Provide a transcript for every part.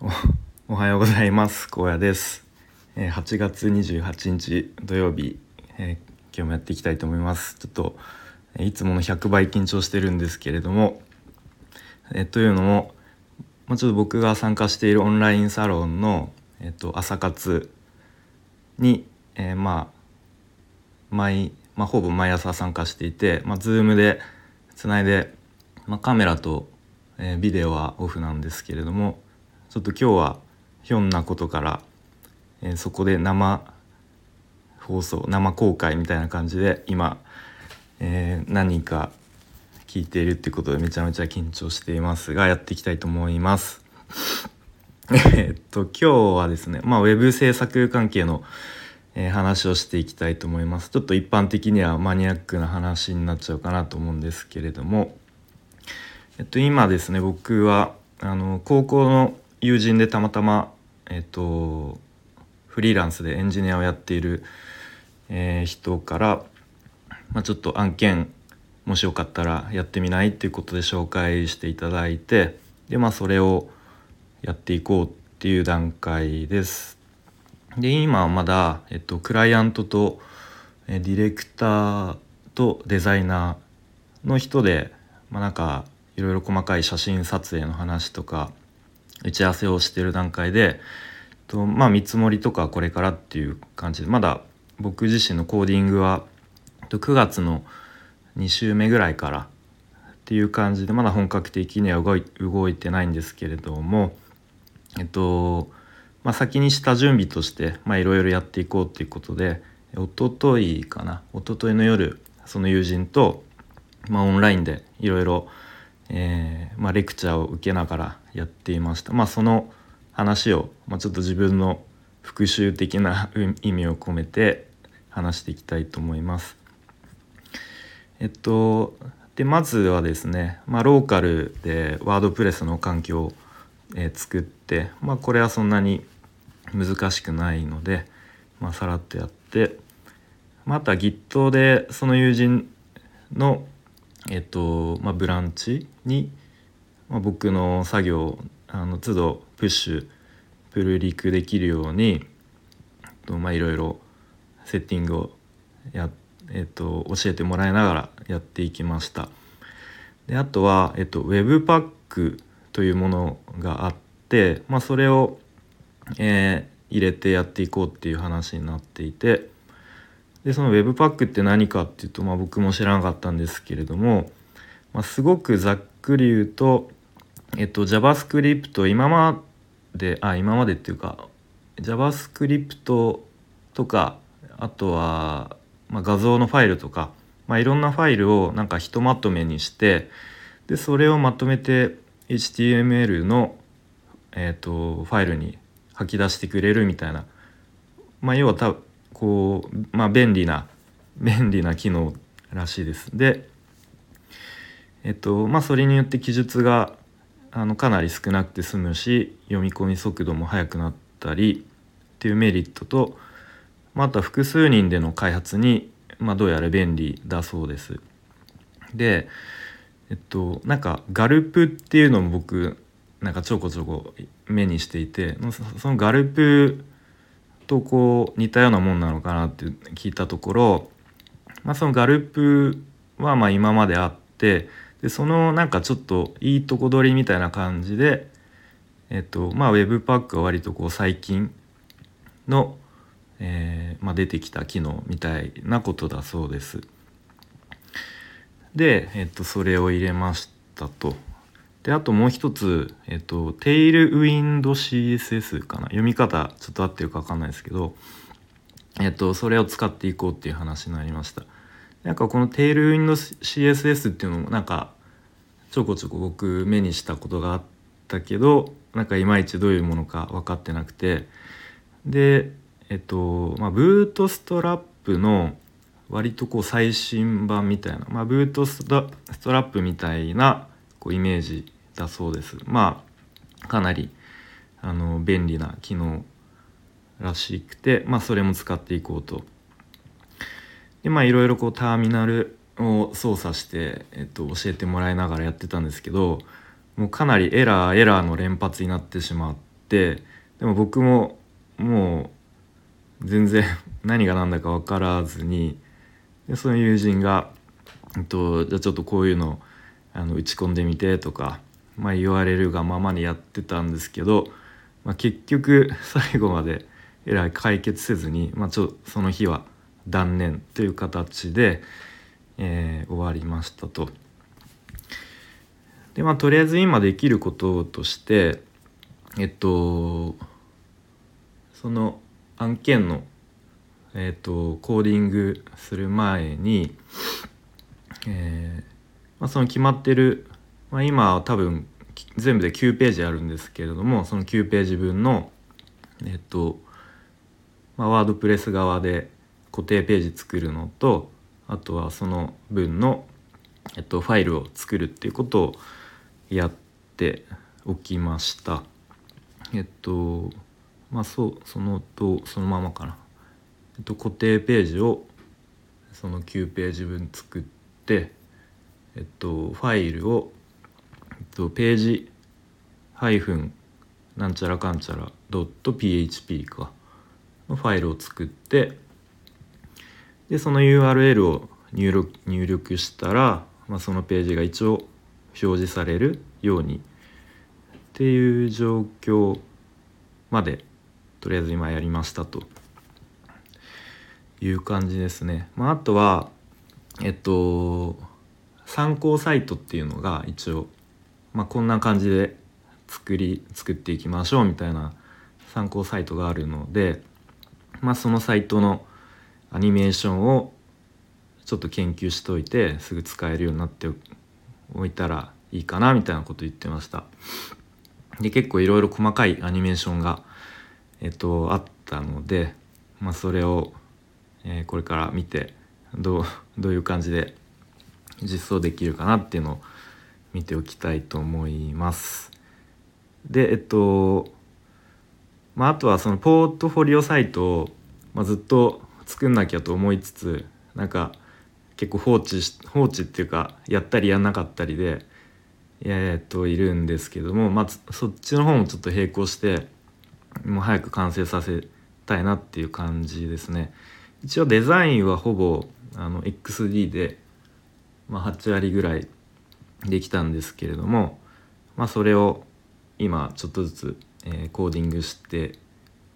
おはようございます。高野です。8月28日土曜日、えー、今日もやっていきたいと思います。ちょっといつもの100倍緊張してるんですけれども、えー、というのも、まあ、ちょっと僕が参加しているオンラインサロンの、えーと、朝活に、えー、まあ毎、まあ、ほぼ毎朝参加していて、まあ、Zoom でつないで、まあ、カメラと、えー、ビデオはオフなんですけれどもちょっと今日はひょんなことから、えー、そこで生放送生公開みたいな感じで今、えー、何か聞いているってことでめちゃめちゃ緊張していますがやっていきたいと思います。えっと今日はですねまあウェブ制作関係の、えー、話をしていきたいと思います。ちょっと一般的にはマニアックな話になっちゃうかなと思うんですけれども、えっと今ですね僕はあの高校の友人でたまたま、えっと、フリーランスでエンジニアをやっている、えー、人から、まあ、ちょっと案件もしよかったらやってみないっていうことで紹介していただいてでまあそれをやっていこうっていう段階です。で今はまだ、えっと、クライアントとえディレクターとデザイナーの人で、まあ、なんかいろいろ細かい写真撮影の話とか打ち合わせをしてる段階でとまあ見積もりとかこれからっていう感じでまだ僕自身のコーディングは9月の2週目ぐらいからっていう感じでまだ本格的には動い動いてないんですけれどもえっとまあ、先にした準備としていろいろやっていこうっていうことで一昨日かな一昨日の夜その友人と、まあ、オンラインでいろいろえー、まあ、レクチャーを受けながらやっていました。まあ、その話を、まあ、ちょっと自分の復習的な意味を込めて話していきたいと思います。えっとでまずはですね、まあ、ローカルでワードプレスの環境を、えー、作って、まあ、これはそんなに難しくないので、まあ、さらっとやって、また Git でその友人のえっとまあ、ブランチに、まあ、僕の作業あの都度プッシュプルリクできるようにと、まあ、いろいろセッティングをや、えっと、教えてもらいながらやっていきました。であとは、えっと、Webpack というものがあって、まあ、それを、えー、入れてやっていこうっていう話になっていて。でその Webpack って何かっていうと、まあ、僕も知らなかったんですけれども、まあ、すごくざっくり言うと、えっと、JavaScript 今まであ今までっていうか JavaScript とかあとは、まあ、画像のファイルとか、まあ、いろんなファイルをなんかひとまとめにしてでそれをまとめて HTML の、えーと、ファイルに吐き出してくれるみたいな、まあ、要は多分こうまあ便利な便利な機能らしいです。でえっとまあそれによって記述があのかなり少なくて済むし読み込み速度も速くなったりっていうメリットと、まあ、あとは複数人での開発に、まあ、どうやら便利だそうです。でえっとなんかガルプっていうのも僕なんかちょこちょこ目にしていてそのガルプとこう似たようなもんなのかなって聞いたところ、まあ、そのガルプはま今まであってでそのなんかちょっといいとこ取りみたいな感じで、えっとまあ、Webpack は割とこう最近の、えーまあ、出てきた機能みたいなことだそうです。で、えっと、それを入れましたと。であともう一つ、えっと、テイルウィンド CSS かな？読み方ちょっと合ってるか分かんないですけど、えっと、それを使っていこうっていう話になりました。なんかこのテイルウィンド CSS っていうのもなんかちょこちょこ僕目にしたことがあったけどなんかいまいちどういうものか分かってなくてでえっとまあブートストラップの割とこう最新版みたいな、まあ、ブートストラップみたいなこうイメージだそうです。まあかなりあの便利な機能らしくて、まあ、それも使っていこうと。でまあいろいろこうターミナルを操作して、えっと、教えてもらいながらやってたんですけどもうかなりエラーエラーの連発になってしまってでも僕ももう全然 何が何だか分からずにでその友人が、えっと「じゃあちょっとこういうのあの打ち込んでみて」とか、まあ、言われるがままにやってたんですけど、まあ、結局 最後までえらい解決せずに、まあ、ちょその日は断念という形で、えー、終わりましたと。でまあとりあえず今できることとしてえっとその案件の、えっと、コーディングする前に、えーまあ、その決まってる、まあ、今は多分全部で9ページあるんですけれどもその9ページ分のえっとまあ、ワードプレス側で固定ページ作るのとあとはその分の、えっと、ファイルを作るっていうことをやっておきました。えっとまあそうそのとそのままかな。えっと、固定ページをその9ページ分作ってえっとファイルを、えっと、ページハイフンなんちゃらかんちゃら .php かのファイルを作ってでその URL を入力入力したら、まあ、そのページが一応表示されるようにっていう状況までとりあえず今やりましたという感じですね。まあ、あとはえっと参考サイトっていうのが一応、まあ、こんな感じで作り作っていきましょうみたいな参考サイトがあるので、まあ、そのサイトのアニメーションをちょっと研究しといてすぐ使えるようになっておいたらいいかなみたいなこと言ってました。で結構いろいろ細かいアニメーションが、えっと、あったので、まあ、それを、えー、これから見てどうどういう感じで実装できるかなっていうのを見ておきたいと思いますでえっとまあ、あとはそのポートフォリオサイトを、まあ、ずっと作んなきゃと思いつつなんか結構放置し放置っていうかやったりやんなかったりでえっといるんですけども、まあ、そっちの方もちょっと並行してもう早く完成させたいなっていう感じですね。一応デザインはほぼあの XD で、まあ、8割ぐらいできたんですけれども、まあ、それを今ちょっとずつえー、コーディングして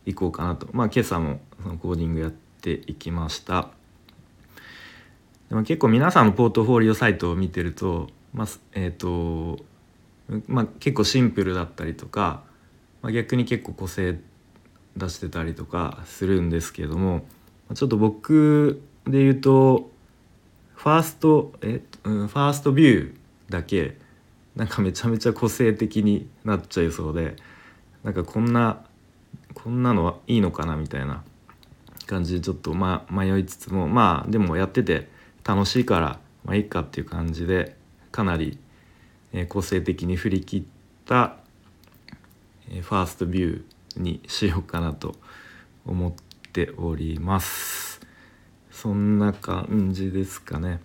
いこうかなと。まあ今朝もそのコーディングやっていきました。でも結構皆さんのポートフォリオサイトを見てるとまあえっ、ー、とまあ結構シンプルだったりとか、まあ、逆に結構個性出してたりとかするんですけれどもちょっと僕で言うとファーストえ、うん、ファーストビューだけなんかめちゃめちゃ個性的になっちゃいそうでなんかこんなこんなのはいいのかなみたいな感じでちょっとま迷いつつもまあでもやってて楽しいからまあいいかっていう感じでかなり、え個性的に振り切った、えファーストビューにしようかなと思っております。そんな感じですかね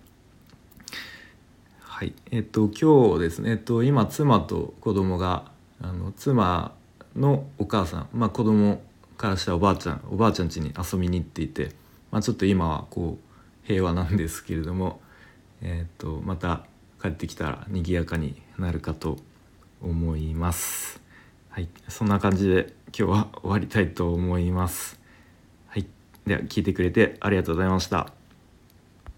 はいえっと今日ですねえっと今妻と子供があの妻のお母さん、まあ、子供からしたらおばあちゃんおばあちゃん家に遊びに行っていて、まあ、ちょっと今はこう平和なんですけれども、えーと、また帰ってきたら賑やかになるかと思います。はい、そんな感じで今日は終わりたいと思います。では聞いてくれてありがとうございました。